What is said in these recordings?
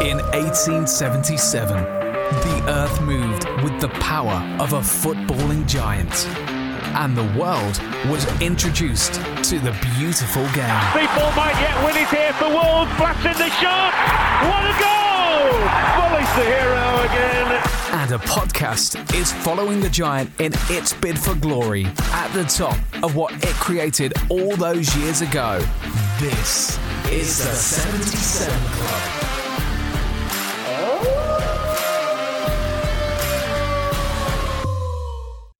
In 1877, the earth moved with the power of a footballing giant. And the world was introduced to the beautiful game. People might yet win it here for Wolves. Blasting the shot. What a goal! Bully's the hero again. And a podcast is following the giant in its bid for glory at the top of what it created all those years ago. This is the 77 Club.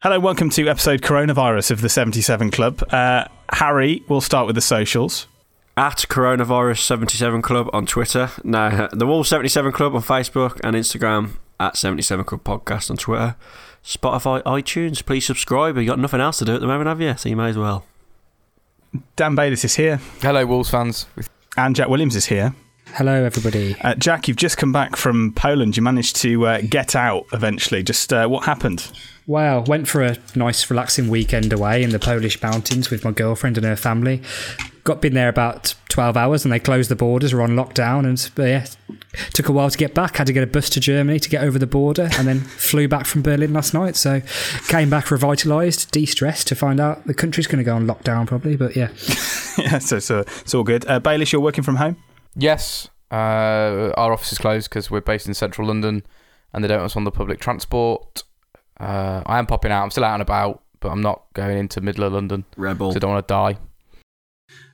Hello, welcome to episode coronavirus of the 77 Club. Uh, Harry, we'll start with the socials. At Coronavirus77 Club on Twitter. No, the Wall 77 Club on Facebook and Instagram. At 77 Club Podcast on Twitter. Spotify, iTunes. Please subscribe. You've got nothing else to do at the moment, have you? So you may as well. Dan Bayliss is here. Hello, Wolves fans. And Jack Williams is here. Hello, everybody. Uh, Jack, you've just come back from Poland. You managed to uh, get out eventually. Just uh, what happened? Well, went for a nice, relaxing weekend away in the Polish mountains with my girlfriend and her family. Got been there about twelve hours, and they closed the borders. We're on lockdown, and yeah, took a while to get back. Had to get a bus to Germany to get over the border, and then flew back from Berlin last night. So came back revitalised, de-stressed to find out the country's going to go on lockdown probably. But yeah, yeah, so, so it's all good. Uh, you're working from home. Yes, uh, our office is closed because we're based in central London, and they don't want us on the public transport. Uh, I am popping out. I'm still out and about, but I'm not going into middle of London. Rebel. So I don't want to die.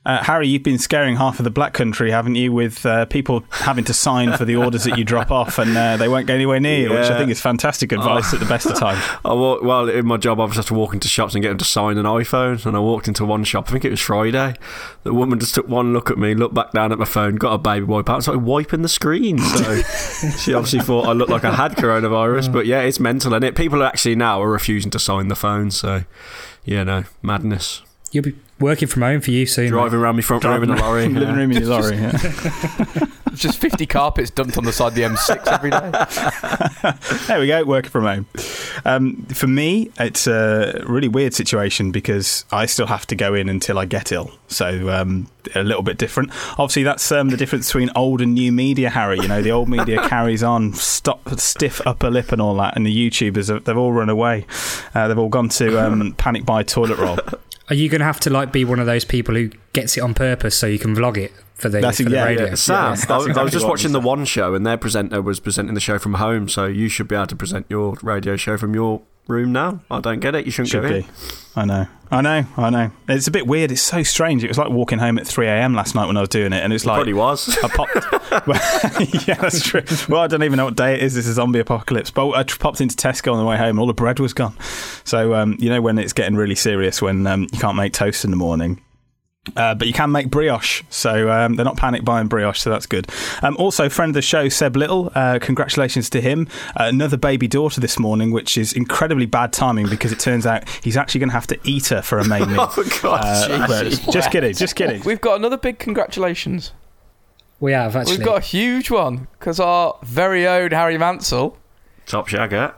Uh, Harry, you've been scaring half of the Black Country, haven't you, with uh, people having to sign for the orders that you drop off and uh, they won't go anywhere near you, which I think is fantastic advice at the best of times. Well, in my job, I was have to walk into shops and get them to sign an iPhone. And I walked into one shop, I think it was Friday. The woman just took one look at me, looked back down at my phone, got a baby wipe out, and started wiping the screen. So she obviously thought I looked like I had coronavirus. But yeah, it's mental, and it people actually now are refusing to sign the phone. So yeah, no madness. You'll be working from home for you soon. Driving around my front room in the lorry. Living room in your lorry. Yeah. It's just 50 carpets dumped on the side of the M6 every day. there we go, working from home. Um, for me, it's a really weird situation because I still have to go in until I get ill. So um, a little bit different. Obviously, that's um, the difference between old and new media, Harry. You know, the old media carries on, stop, stiff upper lip and all that, and the YouTubers, they've all run away. Uh, they've all gone to um, panic buy toilet roll. Are you going to have to like be one of those people who gets it on purpose so you can vlog it for the, That's- for the yeah, radio? yeah. Sam, that's I, I was just watching the. One Show, and their presenter was presenting the show from home. So you should be able to present your radio show from your room now. I don't get it. You shouldn't Should go in. be. I know. I know. I know. It's a bit weird. It's so strange. It was like walking home at 3 a.m. last night when I was doing it, and it's like Probably was. I popped. well, yeah, that's true. Well, I don't even know what day it is. This is zombie apocalypse. But I popped into Tesco on the way home, and all the bread was gone. So um, you know when it's getting really serious when um, you can't make toast in the morning. Uh, but you can make brioche, so um, they're not panic buying brioche, so that's good. Um, also, friend of the show, Seb Little, uh, congratulations to him. Uh, another baby daughter this morning, which is incredibly bad timing because it turns out he's actually going to have to eat her for a main meal. Oh, God. Uh, just kidding, just kidding. We've got another big congratulations. We have actually. We've got a huge one because our very own Harry Mansell, Top shagger.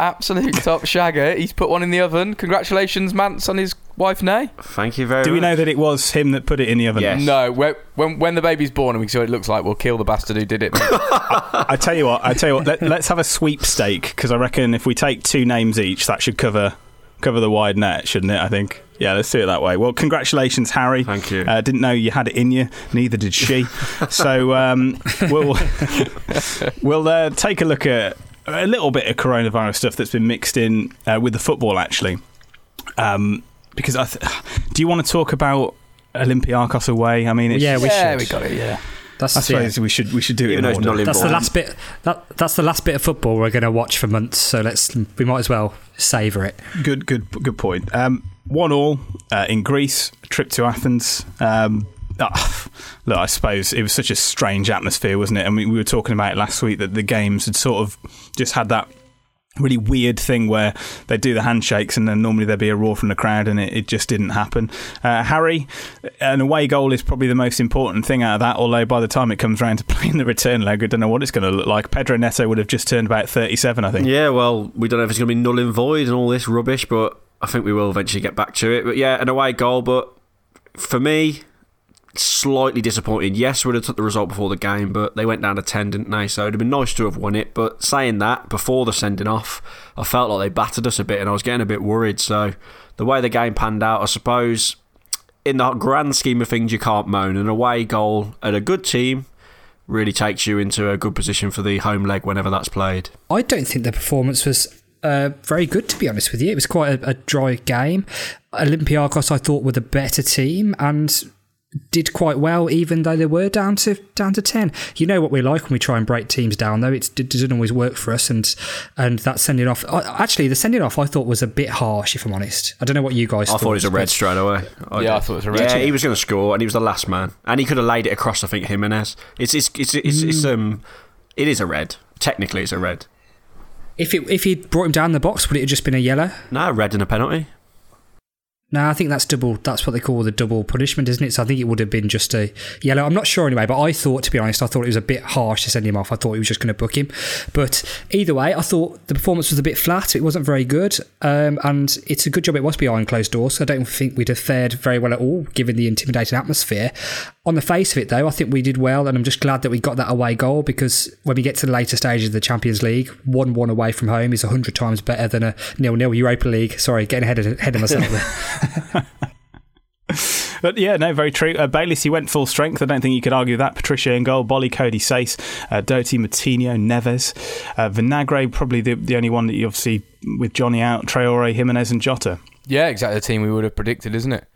Absolute top shagger, he's put one in the oven. Congratulations, Mance, on his wife, Nay. Thank you very much. Do much. we know that it was him that put it in the oven? Yes. No, when, when when the baby's born and we see what it looks like, we'll kill the bastard who did it. mate. I tell you what, I tell you what. Let, let's have a sweepstake because I reckon if we take two names each, that should cover cover the wide net, shouldn't it? I think. Yeah, let's do it that way. Well, congratulations, Harry. Thank you. Uh, didn't know you had it in you. Neither did she. so um, we'll we'll uh, take a look at a little bit of coronavirus stuff that's been mixed in uh, with the football, actually. Um, because I th- do you want to talk about Olympiacos away? I mean, it's, Yeah, we yeah, should. we got it. Yeah. That's I yeah. we should we should do it Even in though order. That's the last bit. That that's the last bit of football we're going to watch for months. So let's we might as well savour it. Good, good, good point. Um, one all uh, in Greece. Trip to Athens. Um, ah, look, I suppose it was such a strange atmosphere, wasn't it? Mean, we were talking about it last week that the games had sort of just had that really weird thing where they do the handshakes and then normally there'd be a roar from the crowd and it, it just didn't happen. Uh, Harry, an away goal is probably the most important thing out of that, although by the time it comes around to playing the return leg, I don't know what it's going to look like. Pedro Neto would have just turned about 37, I think. Yeah, well, we don't know if it's going to be null and void and all this rubbish, but I think we will eventually get back to it. But yeah, an away goal, but for me, slightly disappointing. Yes, we would have took the result before the game, but they went down to 10, didn't they? So it'd have been nice to have won it. But saying that, before the sending off, I felt like they battered us a bit and I was getting a bit worried. So the way the game panned out, I suppose, in the grand scheme of things, you can't moan. An away goal at a good team really takes you into a good position for the home leg whenever that's played. I don't think the performance was uh, very good, to be honest with you. It was quite a, a dry game. Olympiacos, I thought, were the better team and did quite well, even though they were down to down to ten. You know what we like when we try and break teams down, though. It's, it doesn't always work for us, and and that sending off. I- Actually, the sending off I thought was a bit harsh, if I'm honest. I don't know what you guys. I thought it was a red straight away. Yeah, I thought it was a red. Yeah, he was going to score, and he was the last man, and he could have laid it across. I think Jimenez. It's it's it's it's, it's um, it is a red. Technically, it's a red. If it if he'd brought him down the box, would it have just been a yellow? No, red and a penalty. No, I think that's double. That's what they call the double punishment, isn't it? So I think it would have been just a yellow. I'm not sure anyway, but I thought, to be honest, I thought it was a bit harsh to send him off. I thought he was just going to book him. But either way, I thought the performance was a bit flat. It wasn't very good, um, and it's a good job it was behind closed doors. So I don't think we'd have fared very well at all, given the intimidating atmosphere. On the face of it, though, I think we did well, and I'm just glad that we got that away goal because when we get to the later stages of the Champions League, one-one away from home is hundred times better than a nil-nil Europa League. Sorry, getting ahead of, ahead of myself there. But yeah, no, very true. Uh, Bayliss, he went full strength. I don't think you could argue that. Patrício in goal, Boly, Coady Saïss, uh, Doherty, Moutinho, Neves, uh, Vinagre, probably the, the only one that you obviously, with Jonny out, Traore, Jimenez, and Jota. Yeah, exactly the team we would have predicted, isn't it?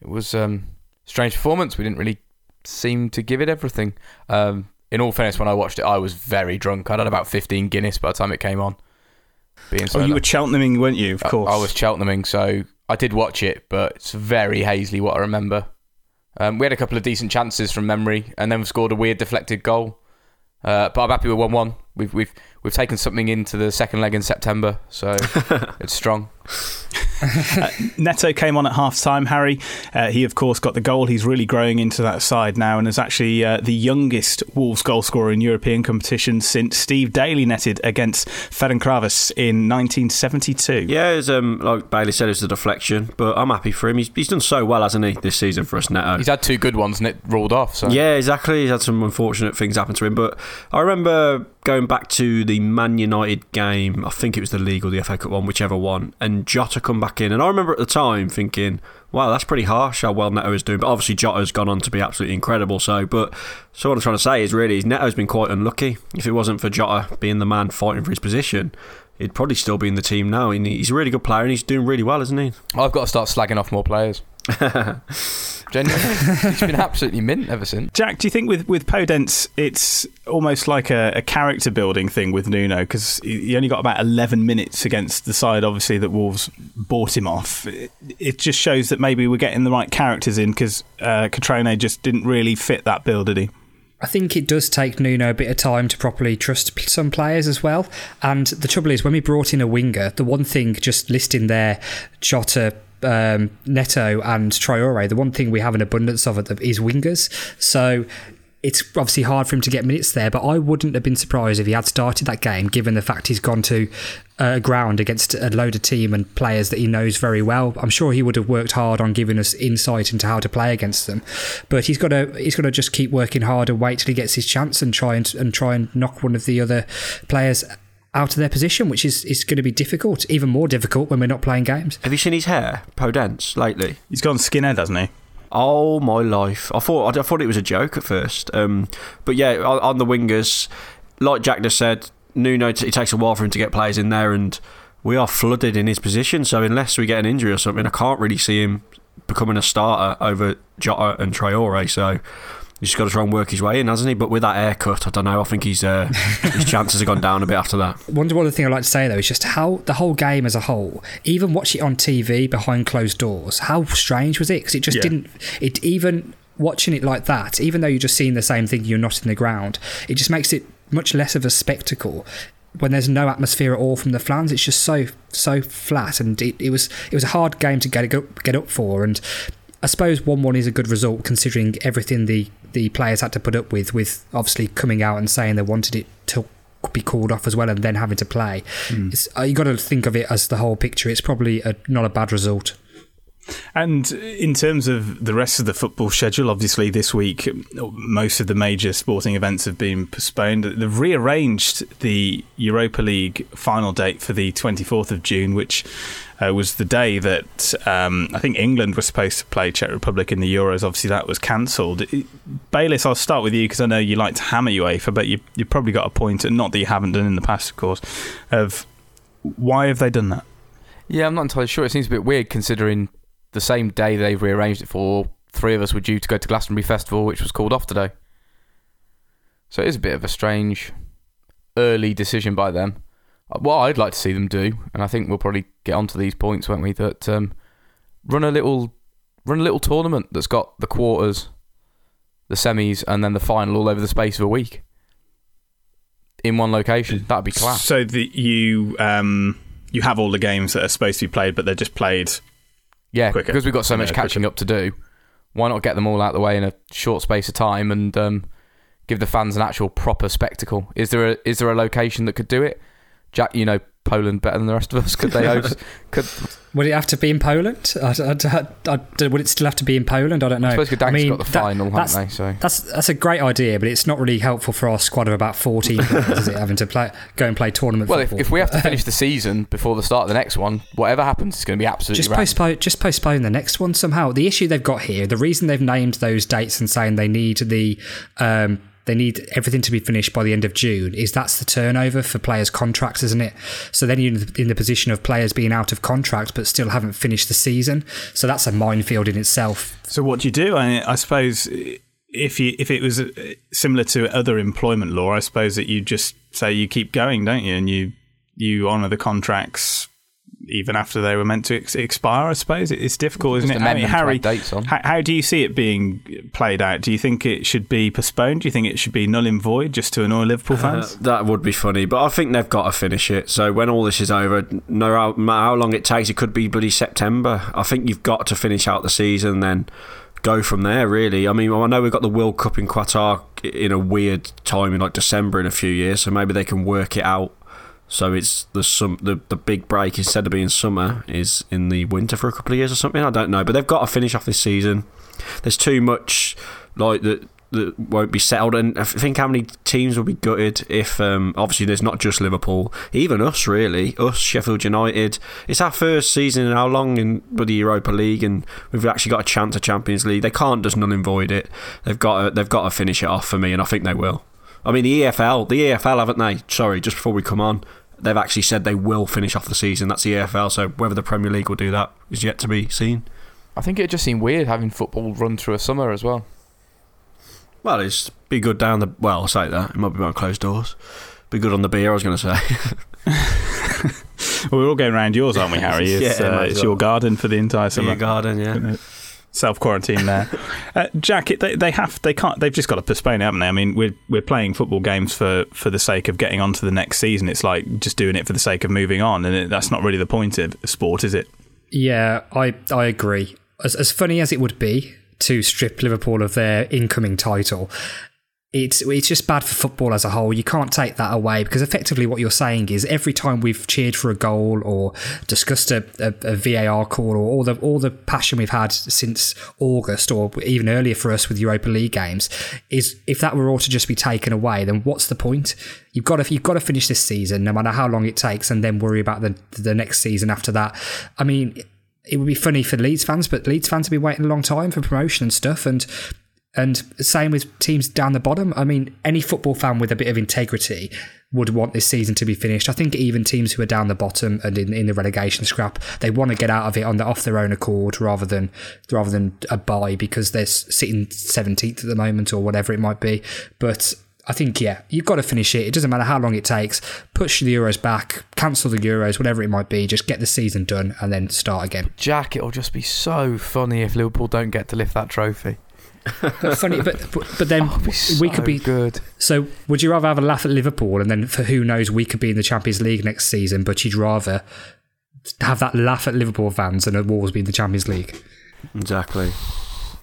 It was um, strange performance. We didn't really seem to give it everything. Um, in all fairness, when I watched it, I was very drunk. I'd had about 15 Guinness by the time it came on. Being Oh, you were Cheltenhaming, weren't you? Of I- course. I, was Cheltenhaming, so I did watch it, but it's very hazily what I remember. Um, we had a couple of decent chances from memory, and then we scored a weird deflected goal. Uh, but I'm happy with one-one. We've we've we've taken something into the second leg in September, so it's strong. Neto came on at half time, Harry. Uh, he, of course, got the goal. He's really growing into that side now and is actually uh, the youngest Wolves goal scorer in European competition since Steve Daley netted against Ferencvaros in 1972. Yeah, it's, um, like Bailey said, it's a deflection, but I'm happy for him. He's, he's done so well, hasn't he, this season for us, Neto? He's had two good ones and it rolled off. So Yeah, exactly. He's had some unfortunate things happen to him, but I remember going back to the Man United game. I think it was the league or the FA Cup one, whichever one, and Jota come back in, and I remember at the time thinking, "Wow, that's pretty harsh how well Neto is doing." But obviously, Jota's gone on to be absolutely incredible. So, but so what I'm trying to say is really, Neto's been quite unlucky. If it wasn't for Jota being the man fighting for his position. he'd probably still be in the team now. And he's a really good player and he's doing really well, isn't he? I've got to start slagging off more players. Genuinely, he's been absolutely mint ever since. Jack, do you think with with Podence, it's almost like a, a character building thing with Nuno because he only got about eleven minutes against the side, obviously that Wolves bought him off. It, it just shows that maybe we're getting the right characters in because uh, Cutrone just didn't really fit that bill, did he? I think it does take Nuno a bit of time to properly trust some players as well. And the trouble is, when we brought in a winger, the one thing just listing there, Jota, um, Neto and Traore, the one thing we have an abundance of is wingers. So it's obviously hard for him to get minutes there, but I wouldn't have been surprised if he had started that game, given the fact he's gone to uh, ground against a load of team and players that he knows very well. I'm sure he would have worked hard on giving us insight into how to play against them, but he's got to he's got to just keep working hard and wait till he gets his chance and try and and try and knock one of the other players out of their position, which is, is going to be difficult, even more difficult when we're not playing games. Have you seen his hair, Podence, lately? He's gone skinhead, hasn't he? Oh my life! I thought I thought it was a joke at first, um, but yeah, on, on, the wingers, like Jack just said, Nuno it takes a while for him to get players in there, and we are flooded in his position. So unless we get an injury or something, I can't really see him becoming a starter over Jota and Traore. So He's just got to try and work his way in, hasn't he? But with that haircut, I don't know. I think he's, uh, his chances have gone down a bit after that. One other thing I'd like to say, though, is just how the whole game as a whole, even watch it on TV behind closed doors, how strange was it? Because it just yeah. didn't. It even watching it like that, even though you're just seeing the same thing, you're not in the ground, it just makes it much less of a spectacle when there's no atmosphere at all from the fans. It's just so so flat, and it, it was it was a hard game to get up, get up for, and I suppose one one is a good result considering everything the the players had to put up with, with obviously coming out and saying they wanted it to be called off as well, and then having to play. Mm. You got to think of it as the whole picture. It's probably a, not a bad result. And in terms of the rest of the football schedule, obviously this week most of the major sporting events have been postponed. They've rearranged the Europa League final date for the 24th of June, which uh, was the day that um, I think England was supposed to play Czech Republic in the Euros. Obviously, that was cancelled. Bayliss, I'll start with you because I know you like to hammer UEFA, but you, you've probably got a point, and not that you haven't done in the past, of course, of why have they done that? Yeah, I'm not entirely sure. It seems a bit weird considering the same day they've rearranged it for, three of us were due to go to Glastonbury Festival, which was called off today. So it is a bit of a strange early decision by them. What I'd like to see them do, and I think we'll probably get onto these points, won't we? That um, run a little, run a little tournament that's got the quarters, the semis, and then the final all over the space of a week in one location. That'd be class. So that you um, you have all the games that are supposed to be played, but they're just played yeah, quicker. because we've got so much catching quicker. up to do. Why not get them all out of the way in a short space of time and um, give the fans an actual proper spectacle? Is there a is there a location that could do it? Jack, you know Poland better than the rest of us. Could they host? could would it have to be in Poland? I, I, I, would it still have to be in Poland? I don't know. I suppose Gdańsk's I mean, got the that, final, haven't they? So that's that's a great idea, but it's not really helpful for our squad of about fourteen players, is it? Having to play, go and play tournament. Well, if, if, we have to finish the season before the start of the next one, whatever happens, it's going to be absolutely just postpone. Just postpone the next one somehow. The issue they've got here, the reason they've named those dates and saying they need the um, they need everything to be finished by the end of June. Is that's the turnover for players' contracts, isn't it? So then you're in the position of players being out of contract but still haven't finished the season. So that's a minefield in itself. So what do you do? I, I suppose if you if it was uh, similar to other employment law, I suppose that you just say you keep going, don't you? And you you honour the contracts even after they were meant to ex- expire. I suppose it's difficult, isn't it? I mean, Harry, dates on. How, how, do you see it being played out? Do you think it should be postponed? Do you think it should be null and void just to annoy Liverpool uh, fans? Uh, that would be funny, but I think they've got to finish it. So when all this is over, no matter how long it takes, it could be bloody September. I think you've got to finish out the season then go from there, really. I mean, I know we've got the World Cup in Qatar in a weird time in like December in a few years, so maybe they can work it out so it's the sum the, the big break instead of being summer is in the winter for a couple of years or something. I don't know, but they've got to finish off this season. There's too much like that that won't be settled, and I think how many teams will be gutted if um, obviously there's not just Liverpool, even us really, us Sheffield United. It's our first season in how long in the Europa League, and we've actually got a chance at Champions League. They can't just null and void it. They've got to, they've got to finish it off for me, and I think they will. I mean the EFL, the EFL haven't they? Sorry, just before we come on, they've actually said they will finish off the season. That's the EFL. So whether the Premier League will do that is yet to be seen. I think it just seemed weird having football run through a summer as well. Well, it's be good down the. Well, I'll say that. It might be behind closed doors. Be good on the beer, I was going to say. Well, we're all going around yours, aren't we, Harry? It's, Yeah, uh, it's well. your garden for the entire summer. Beer garden, yeah. Self quarantine there, uh, Jack. it- They, they have, they can't, they've just got to postpone it, haven't they? I mean, we're we're playing football games for for the sake of getting on to the next season. It's like just doing it for the sake of moving on, and it, that's not really the point of sport, is it? Yeah, I I agree. As as funny as it would be to strip Liverpool of their incoming title, it's it's just bad for football as a whole. You can't take that away because effectively what you're saying is every time we've cheered for a goal or discussed a, a, a VAR call or all the all the passion we've had since August or even earlier for us with Europa League games is if that were all to just be taken away, then what's the point? You've got to you've got to finish this season, no matter how long it takes, and then worry about the the next season after that. I mean, it would be funny for Leeds fans, but Leeds fans have been waiting a long time for promotion and stuff, and and same with teams down the bottom. I mean, any football fan with a bit of integrity would want this season to be finished. I think even teams who are down the bottom and in, in the relegation scrap, they want to get out of it on the, off their own accord rather than rather than a buy because they're sitting seventeenth at the moment or whatever it might be. But I think yeah, you've got to finish it. It doesn't matter how long it takes. Push the Euros back, cancel the Euros, whatever it might be. Just get the season done and then start again. Jack, it'll just be so funny if Liverpool don't get to lift that trophy. But funny, but but, but then Oh, it'd we could be good. So, would you rather have a laugh at Liverpool and then, for who knows, we could be in the Champions League next season, but you'd rather have that laugh at Liverpool fans than at Wolves be in the Champions League? Exactly.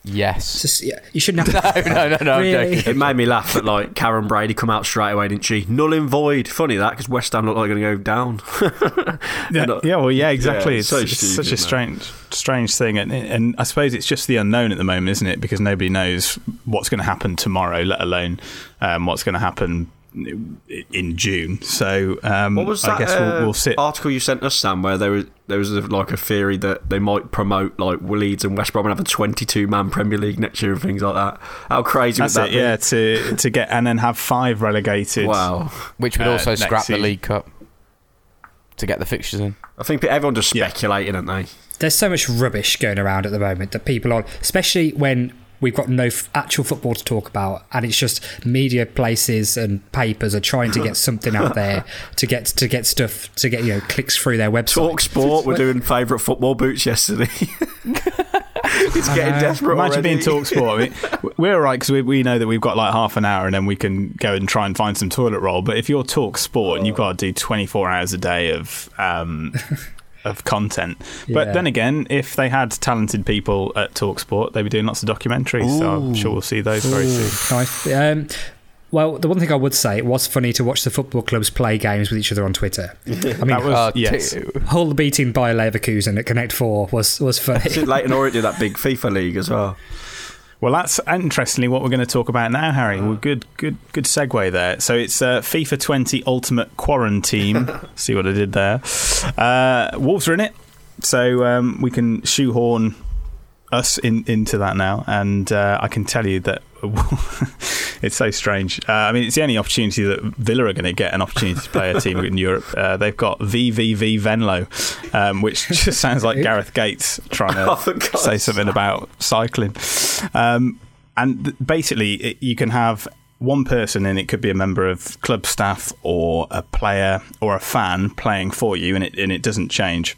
Yes. Just, yeah, you shouldn't have to. No, no, no, no. I'm Really? It made me laugh that like Karen Brady come out straight away, didn't she? Null and void. Funny that because West Ham look like they're going to go down. Yeah, Not- yeah, well, yeah, exactly. Yeah, it's, so it's such a stupid, strange, strange thing, and and I suppose it's just the unknown at the moment, isn't it? Because nobody knows what's going to happen tomorrow, let alone um, what's going to happen in June. So um, What was that I guess uh, we'll, we'll sit. article you sent us, Sam, where there was there was like a theory that they might promote like Leeds and West Brom and have a 22 man Premier League next year and things like that. How crazy That's would that it, yeah. To to get and then have five relegated. Wow. Which would Uh, also next scrap the. League Cup to get the fixtures in. I think everyone just Yeah. speculating, aren't they? There's so much rubbish going around at the moment that people are, especially when we've got no f- actual football to talk about, and it's just media places and papers are trying to get something out there to get to get stuff to get you know clicks through their website. Talk Sport we're doing favourite football boots yesterday. it's getting know. desperate Imagine already. being talk sport. I mean, we're all right because we, we know that we've got like half an hour and then we can go and try and find some toilet roll. But if you're talk sport and you've got to do 24 hours a day of um, of content, but Yeah. then again, if they had talented people at Talk Sport, they'd be doing lots of documentaries. So I'm sure we'll see those very soon. Nice. Um, well, the one thing I would say, it was funny to watch the football clubs play games with each other on Twitter. I mean, That was Uh, yes. Hull beating Bayer Leverkusen at Connect Four was was funny. Leyton Orient did that big FIFA league as well. Well, that's interestingly what we're going to talk about now, Harry. Well, good, good, good segue there. So it's uh, FIFA 20 Ultimate Quarantine. See what I did there. Uh, Wolves are in it, so um, we can shoehorn us in, into that now, and uh, I can tell you that it's so strange. Uh, I mean, it's the only opportunity that Villa are going to get an opportunity to play a team in Europe. Uh, they've got VVV Venlo, um, which just sounds like Gareth Gates trying to Oh, say something about cycling. Um, and th- basically, it, you can have one person, and it could be a member of club staff or a player or a fan playing for you, and it and it doesn't change.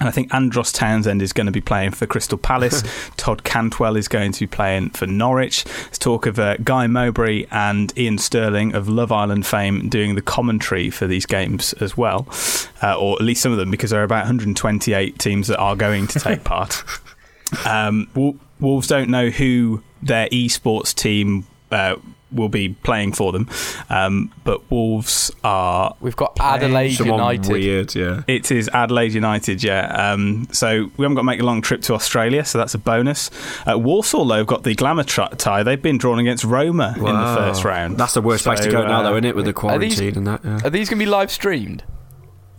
And I think Andros Townsend is going to be playing for Crystal Palace. Todd Cantwell is going to be playing for Norwich. There's talk of uh, Guy Mowbray and Iain Stirling of Love Island fame doing the commentary for these games as well, uh, or at least some of them, because there are about 128 teams that are going to take part. Um, Wolves don't know who their esports team uh, will be playing for them, um, but Wolves are We've got Adelaide United. weird, yeah. it is Adelaide United, yeah. Um, so we haven't got to make a long trip to Australia, so that's a bonus. Uh, Walsall, though, have got the glamour tri- tie. They've been drawn against Roma in the first round. That's the worst place to So, go now, uh, though, isn't it? With the Are these- quarantine and that. Yeah. Are these going to be live streamed?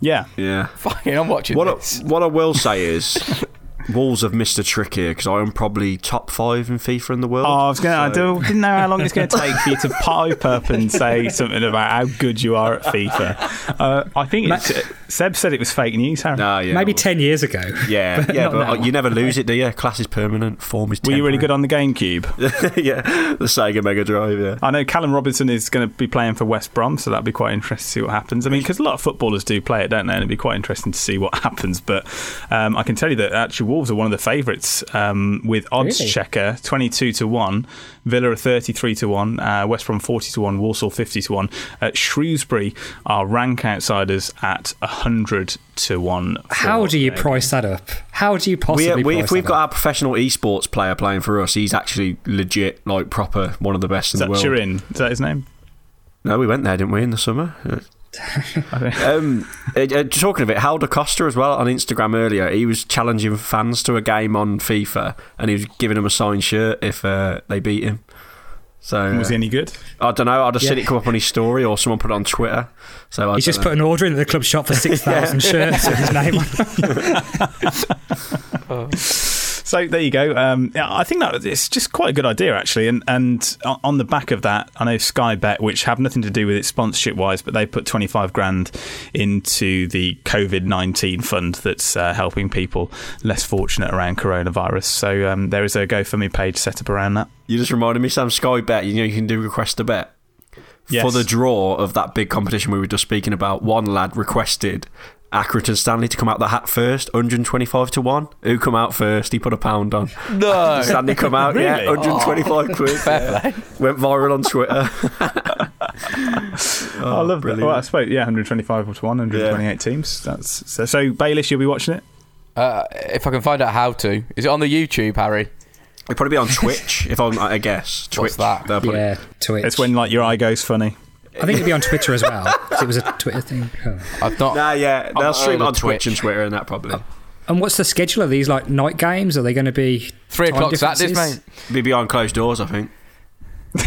Yeah. yeah. Fucking, I'm watching What this. I, what I will say is, Wolves have missed a trick here because I am probably top five in FIFA in the world. Oh, I was going. to I do, didn't know how long it's going to take for you to pipe up and say something about how good you are at FIFA. Uh, I think it's, uh, Seb said it was fake news. Harry. Nah, yeah, Maybe well, 10 years ago. Yeah, but yeah, but now. you never lose it, do you? Class is permanent. Form is. Were you really good on the GameCube? yeah, the Sega Mega Drive. Yeah. I know Callum Robinson is going to be playing for West Brom, so that'd be quite interesting to see what happens. I mean, because a lot of footballers do play it, don't they? And it'd be quite interesting to see what happens. But um, I can tell you that actually Wolves are one of the favourites um, with odds Really? checker twenty-two to one, Villa are thirty-three to one, uh, West Brom forty to one, Walsall fifty to one. Uh, Shrewsbury are rank outsiders at hundred to one. How do you their price that up? How do you possibly We, we, price if we've that got up? our professional esports player playing for us, he's actually legit, like proper, one of the best Is in that the world. Turin? Is that his name? No, we went there, didn't we, in the summer? Um, uh, uh, talking of it, Helder Costa as well on Instagram earlier. He was challenging fans to a game on FIFA, and he was giving them a signed shirt if uh, they beat him. So Was he uh, any good? I don't know. I just seen Yeah. it come up on his story, or someone put it on Twitter. So I He's just know. put an order in at the club shop for 6,000 shirts with his name on. So there you go. Um, yeah, I think that it's just quite a good idea actually, and and on the back of that, I know Sky Bet, which have nothing to do with it sponsorship wise, but they put twenty five grand into the COVID nineteen fund that's uh, helping people less fortunate around coronavirus. So um, there is a GoFundMe page set up around that. You just reminded me, Sam. Sky Bet. You know, you can do request a bet. Yes. For the draw of that big competition we were just speaking about, one lad requested Accrington Stanley to come out the hat first, 125 to 1. Who come out first? He put a pound on. No. Stanley come out, yeah, Really? 125 quid. Fair yeah. play. Went viral on Twitter. I love that. Well, I suppose yeah, one hundred twenty five to one, one hundred twenty eight teams. That's so. So Bayliss, you'll be watching it. Uh, if I can find out how to. Is it on the YouTube, Harry? It'd probably be on Twitch, if I'm, I guess. Twitch. What's that? They'll put yeah, Twitch. It's when like your eye goes funny. I think it'd be on Twitter as well. 'cause it was a Twitter thing. Oh. I've not. Nah, yeah, I'm they'll stream heard it of on Twitch Twitch. and Twitter and that probably. And what's the schedule of these like night games? Are they going to be Three time o'clock Saturdays, differences? mate. Be behind closed doors, I think.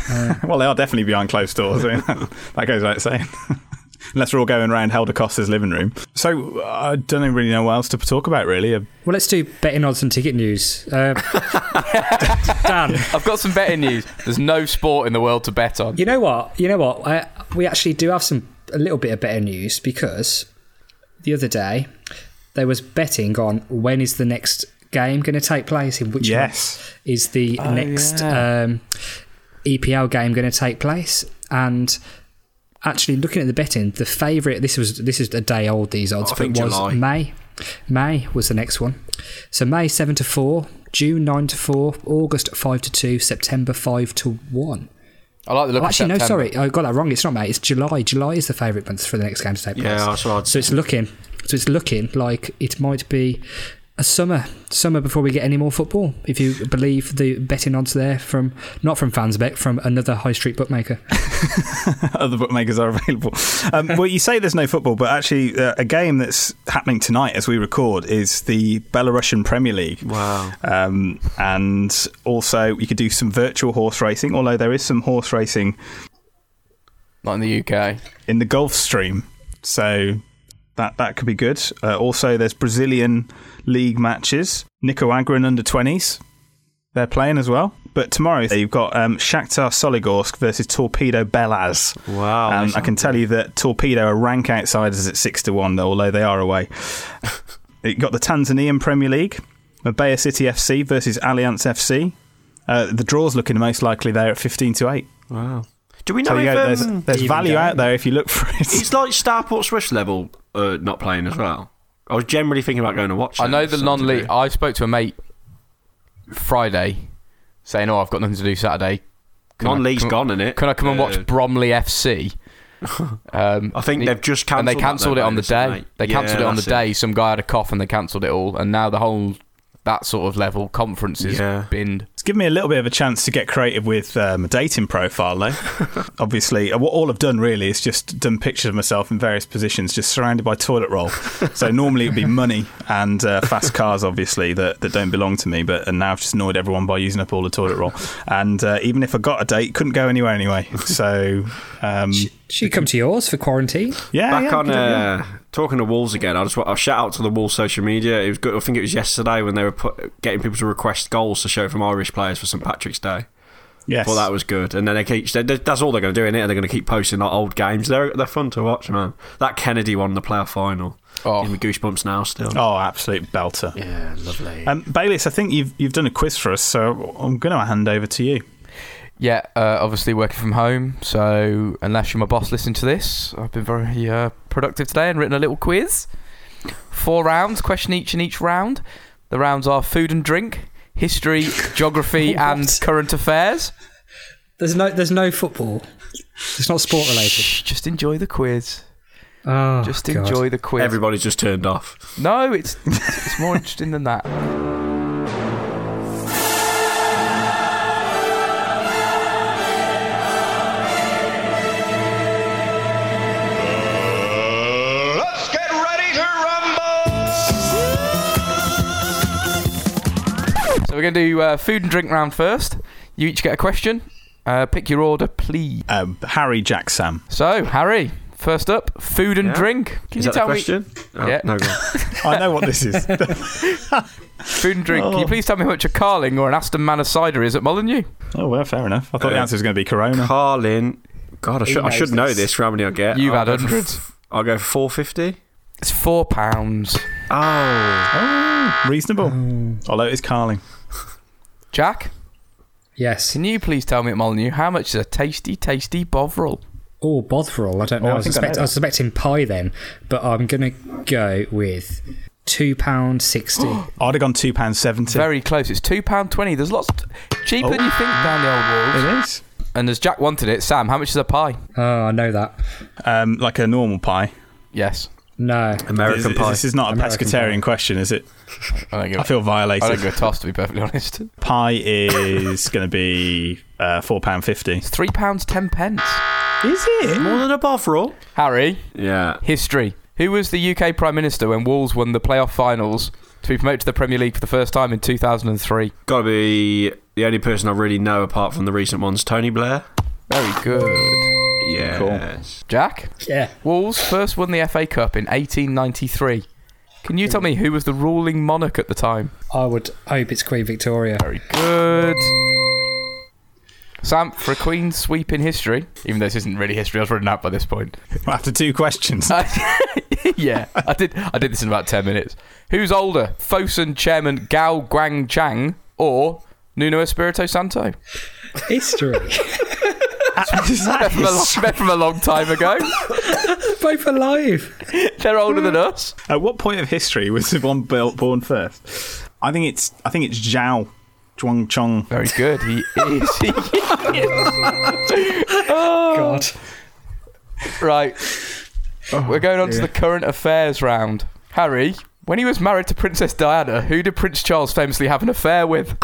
Uh. Well, they are definitely behind closed doors. I mean, that goes without saying. Unless we're all going around Helder Costa's living room. So I don't really know what else to talk about, really. Well, let's do betting odds and ticket news. Uh, Dan, I've got some betting news. There's no sport in the world to bet on. you know what? You know what? I, we actually do have some a little bit of betting news because the other day there was betting on when is the next game going to take place in which Yes. is the Oh, next yeah. um, EPL game going to take place and actually looking at the betting the favorite this was this is a day old these odds I but think was July. May May was the next one so May 7 to 4 June 9 to 4 August 5 to 2 September 5 to 1 I like the look Oh, actually, no, sorry, I got that wrong. It's not May. It's July. July is the favourite month for the next game to take place. Yeah, that's what I'd So it's looking, so it's looking like it might be a summer, summer before we get any more football. If you believe the betting odds there from not from Fansbet, from another high street bookmaker. other bookmakers are available. Um, well, you say there's no football, but actually, uh, a game that's happening tonight as we record is the Belarusian Premier League. Wow. Um, and also, you could do some virtual horse racing, although there is some horse racing Not in the UK. in the Gulf Stream. So that that could be good. Uh, also, there's Brazilian league matches. Nicaraguan under 20s. They're playing as well. But tomorrow you've got um, Shakhtar Soligorsk versus Torpedo Belaz. Wow. Um, I can tell you that Torpedo are rank outsiders at six to one, although they are away. you got the Tanzanian Premier League, Mbeya City FC versus Alliance FC. Uh, the draw's looking most likely there at fifteen to eight. Wow. Do we know So if go, there's, um, there's value going. out there if you look for it. it's like Stourport Swifts level uh, not playing as well? I was generally thinking about going to watch. I know on the non-league. I spoke to a mate Friday saying, "Oh, I've got nothing to do Saturday. Can I Non-league's come- gone, innit? Can I come and watch Bromley FC?" Um, I think they've just and they cancelled that, cancelled though, it on the Bayliss, haven't day. they? They Yeah, cancelled it on the that's it. day. Some guy had a cough and they cancelled it all, and now the whole that sort of level conference is Yeah. binned. Given me a little bit of a chance to get creative with um, a dating profile, though. Obviously, uh, what all I've done really is just done pictures of myself in various positions, just surrounded by toilet roll. so normally it'd be money and uh, fast cars, obviously, that, that don't belong to me. But and now I've just annoyed everyone by using up all the toilet roll. And uh, even if I got a date, couldn't go anywhere anyway. So um, She come to yours for quarantine. yeah, Back yeah, on good idea. uh, talking to Wolves again. I just want I'll shout out to the Wolves social media. It was good. I think it was yesterday when they were put, getting people to request goals to show from Irish players for St Patrick's Day. yes. Well, that was good. And then they keep. They, they- that's all they're going to do in it. And they're going to keep posting like, old games. They're they're fun to watch, man. That Kennedy won the playoff final. Oh. Give me goosebumps now. Still. Oh, absolute belter. Yeah, lovely. Um, Bayliss, I think you've you've done a quiz for us, so I'm going to hand over to you. Yeah, uh, obviously working from home, so unless you're my boss listening to this, I've been very uh, productive today and written a little quiz. Four rounds, question each in each round. The rounds are food and drink, history, geography, and current affairs. There's no there's no football. It's not sport related. Shh, just enjoy the quiz. Oh, Just God. enjoy the quiz. Everybody's just turned off. No, it's it's more interesting than that. Going to do uh, food and drink round first. You each get a question. Uh, pick your order, please. Um, Harry, Jack, Sam. So, Harry, first up, food and Yeah. drink. Can Is you that tell the me question? Oh, Yeah. No, go. I know what this is. food and drink? Can you please tell me how much a Carling or an Aston Manor cider is at Molineux? oh well, fair enough. I thought the Uh, answer was going to be Corona. Carlin. God, I should, I knows should know this? this for how many I get. You've I'll had hundreds. F- I'll go for 450. It's four pounds. Oh. Oh, reasonable. Hmm. Although it is Carling. Jack, Yes. can you please tell me at Molineux how much is a tasty, tasty Bovril? Oh, Bovril. I don't know. Oh, I I, was I know. I was expecting pie then, but I'm gonna go with two pound sixty. I'd have gone two pounds seventy. Very close. It's two pound twenty. There's lots cheaper than you think down the old walls. It is And as Jack wanted it, Sam, how much is a pie? oh, I know that. um, like a normal pie. Yes. No. American This- pie. This is not a American pescatarian pie. question, is it? I don't give. I feel violated. I violated. don't give a toss to be perfectly honest. Pie is going to be uh, four pound fifty. It's three pounds ten pence. Is it? More than a Bovril? Harry, Yeah. history. Who was the UK Prime Minister when Wolves won the playoff finals to be promoted to the Premier League for the first time in 2003? Got to be the only person I really know apart from the recent ones, Tony Blair. Very good. Yeah. Jack, Yeah. Wolves first won the FA Cup in 1893. Can you tell me who was the ruling monarch at the time? I would hope it's Queen Victoria. Very good. Sam, for a Queen sweep in history, even though this isn't really history, I was running out by this point. After two questions. yeah, I did. I did this in about ten minutes. Who's older, Fosun chairman Guo Guangchang or Nuno Espirito Santo? History. They're from, a long, they're from a long time ago. Both alive. They're older than us. At what point of history was the one built born first? I think it's I think it's Zhao Zhuang Chong. Very good. He is. He is. God. Right. Oh, We're going on to the current affairs round. Harry, when he was married to Princess Diana, who did Prince Charles famously have an affair with?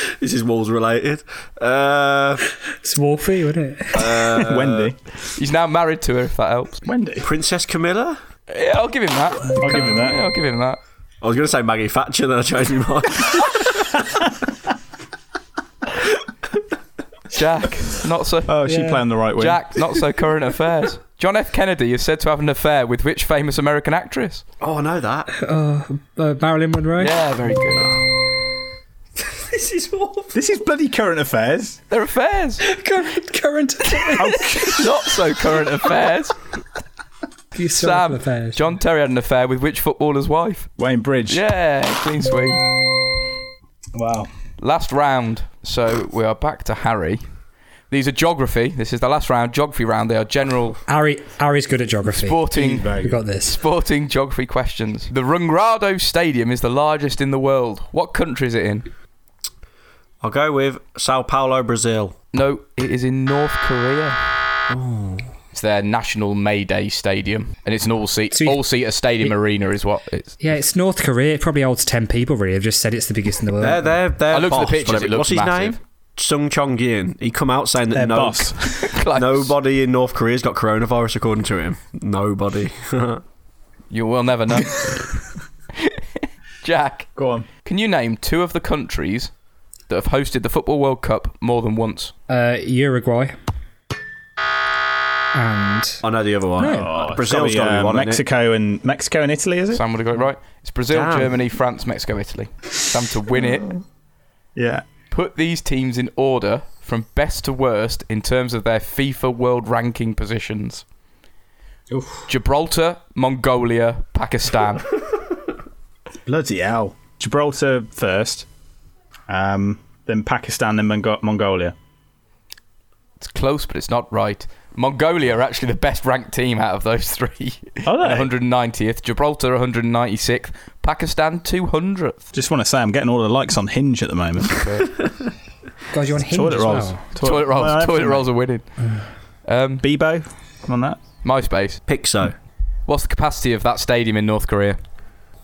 This is Wolves related. Uh, It's Wolfie, wasn't it? Wendy. He's now married to her, if that helps. Wendy. Princess Camilla? Yeah, I'll give him that. I'll give him that. Yeah, I'll give him that. I was going to say Maggie Thatcher, then I changed my mind. Jack, not so. Oh, she Yeah. playing the right way. Jack, not so current affairs. John F. Kennedy is said to have an affair with which famous American actress? oh, I know that. Uh, Marilyn Monroe. Yeah, very good. This is awful. This is bloody current affairs. They're affairs, Current. current. not so current affairs. You Sam, affairs. John Terry had an affair with which footballer's wife? Wayne Bridge. Yeah, clean sweep. Wow. Last round. So we are back to Harry. These are geography. This is the last round, geography round. They are general Ari, Ari's good at geography. sporting We got this. sporting geography questions. The Rungrado Stadium is the largest in the world. What country is it in? I'll go with Sao Paulo, Brazil. No, it is in North Korea. It's their national May Day stadium, and it's an all-seat, so all-seater stadium arena, is what it's. Yeah, it's North Korea. It probably holds 10 people, really. They've just said it's the biggest in the world. They're, they're, they're I looked at the boss, pictures, it looks What's his massive. name? Sung Chong Yin. He come out saying that no, nobody in North Korea's got coronavirus, according to him. Nobody. You will never know. Jack, Go on. can you name two of the countries that have hosted the Football World Cup more than once? Uh, Uruguay. And I know the other one. Oh, Brazil's got got to one. Mexico and Mexico and Italy, is it? Sam would have got it right. It's Brazil, Damn. Germany, France, Mexico, Italy. Sam to win it. Yeah. Put these teams in order from best to worst in terms of their FIFA World Ranking positions. Gibraltar, Mongolia, Pakistan. Bloody hell. Gibraltar first, um, then Pakistan, then Mongo- Mongolia. It's close, but it's not right. Mongolia are actually the best ranked team out of those three. Are they? 190th. Gibraltar 196th. Pakistan 200th. Just want to say, I'm getting all the likes on Hinge at the moment. Guys, you're on Hinge Toilet as rolls. well. Toilet rolls. well, toilet everything, rolls are winning. Um, Bebo on that. MySpace. Pixo. What's the capacity of that stadium in North Korea?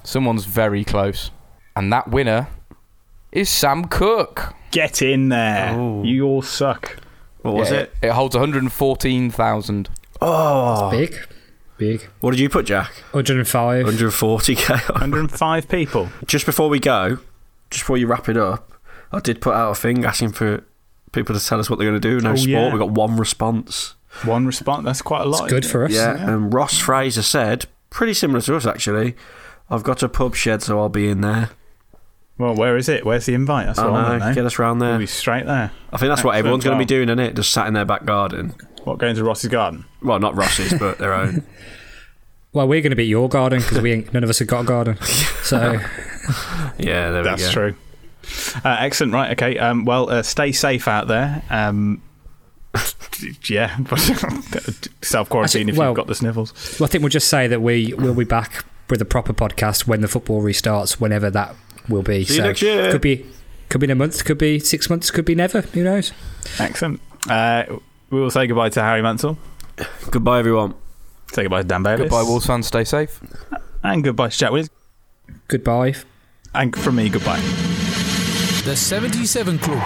Someone's very close. And that winner is Sam Cook. Get in there. Oh. You all suck. What was Yeah, it? It holds 114,000. Oh. Big. Big. What did you put, Jack? 105. 140k. 105 people. just before we go, just before you wrap it up, I did put out a thing asking for people to tell us what they're going to do. No Oh, sport. yeah. We got one response. One response. That's quite a lot. It's good for it? us. Yeah, and Ross Fraser said, pretty similar to us actually. I've got a pub shed, so I'll be in there. Well, where is it? Where's the invite? That's I what I know, know. get us round We'll there. be straight there. I think that's what everyone's going to be doing, isn't it? Just sat in their back garden. What, going to Ross's garden? Well, not Ross's, but their own. Well, we're going to be at your garden because we ain't, none of us have got a garden. So Yeah, there That's we go. true. Uh, excellent. Right. Okay. Um, well, uh, stay safe out there. Um, yeah. Self quarantine if well- you've got the sniffles. well, I think we'll just say that we will be back with a proper podcast when the football restarts, whenever that will be. See you next year. Could be, could be in a month, could be six months, could be never. Who knows? Excellent. Uh, we will say goodbye to Harry Mansell. Goodbye, everyone. Say goodbye to Dan Bayliss. Goodbye, Wolves fans. Stay safe. And goodbye to Jack Willis. Goodbye. And from me, goodbye. The 77 Club.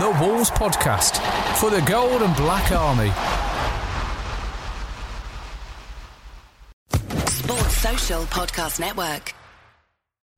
The Wolves Podcast for the Gold and Black Army. Sports Social Podcast Network.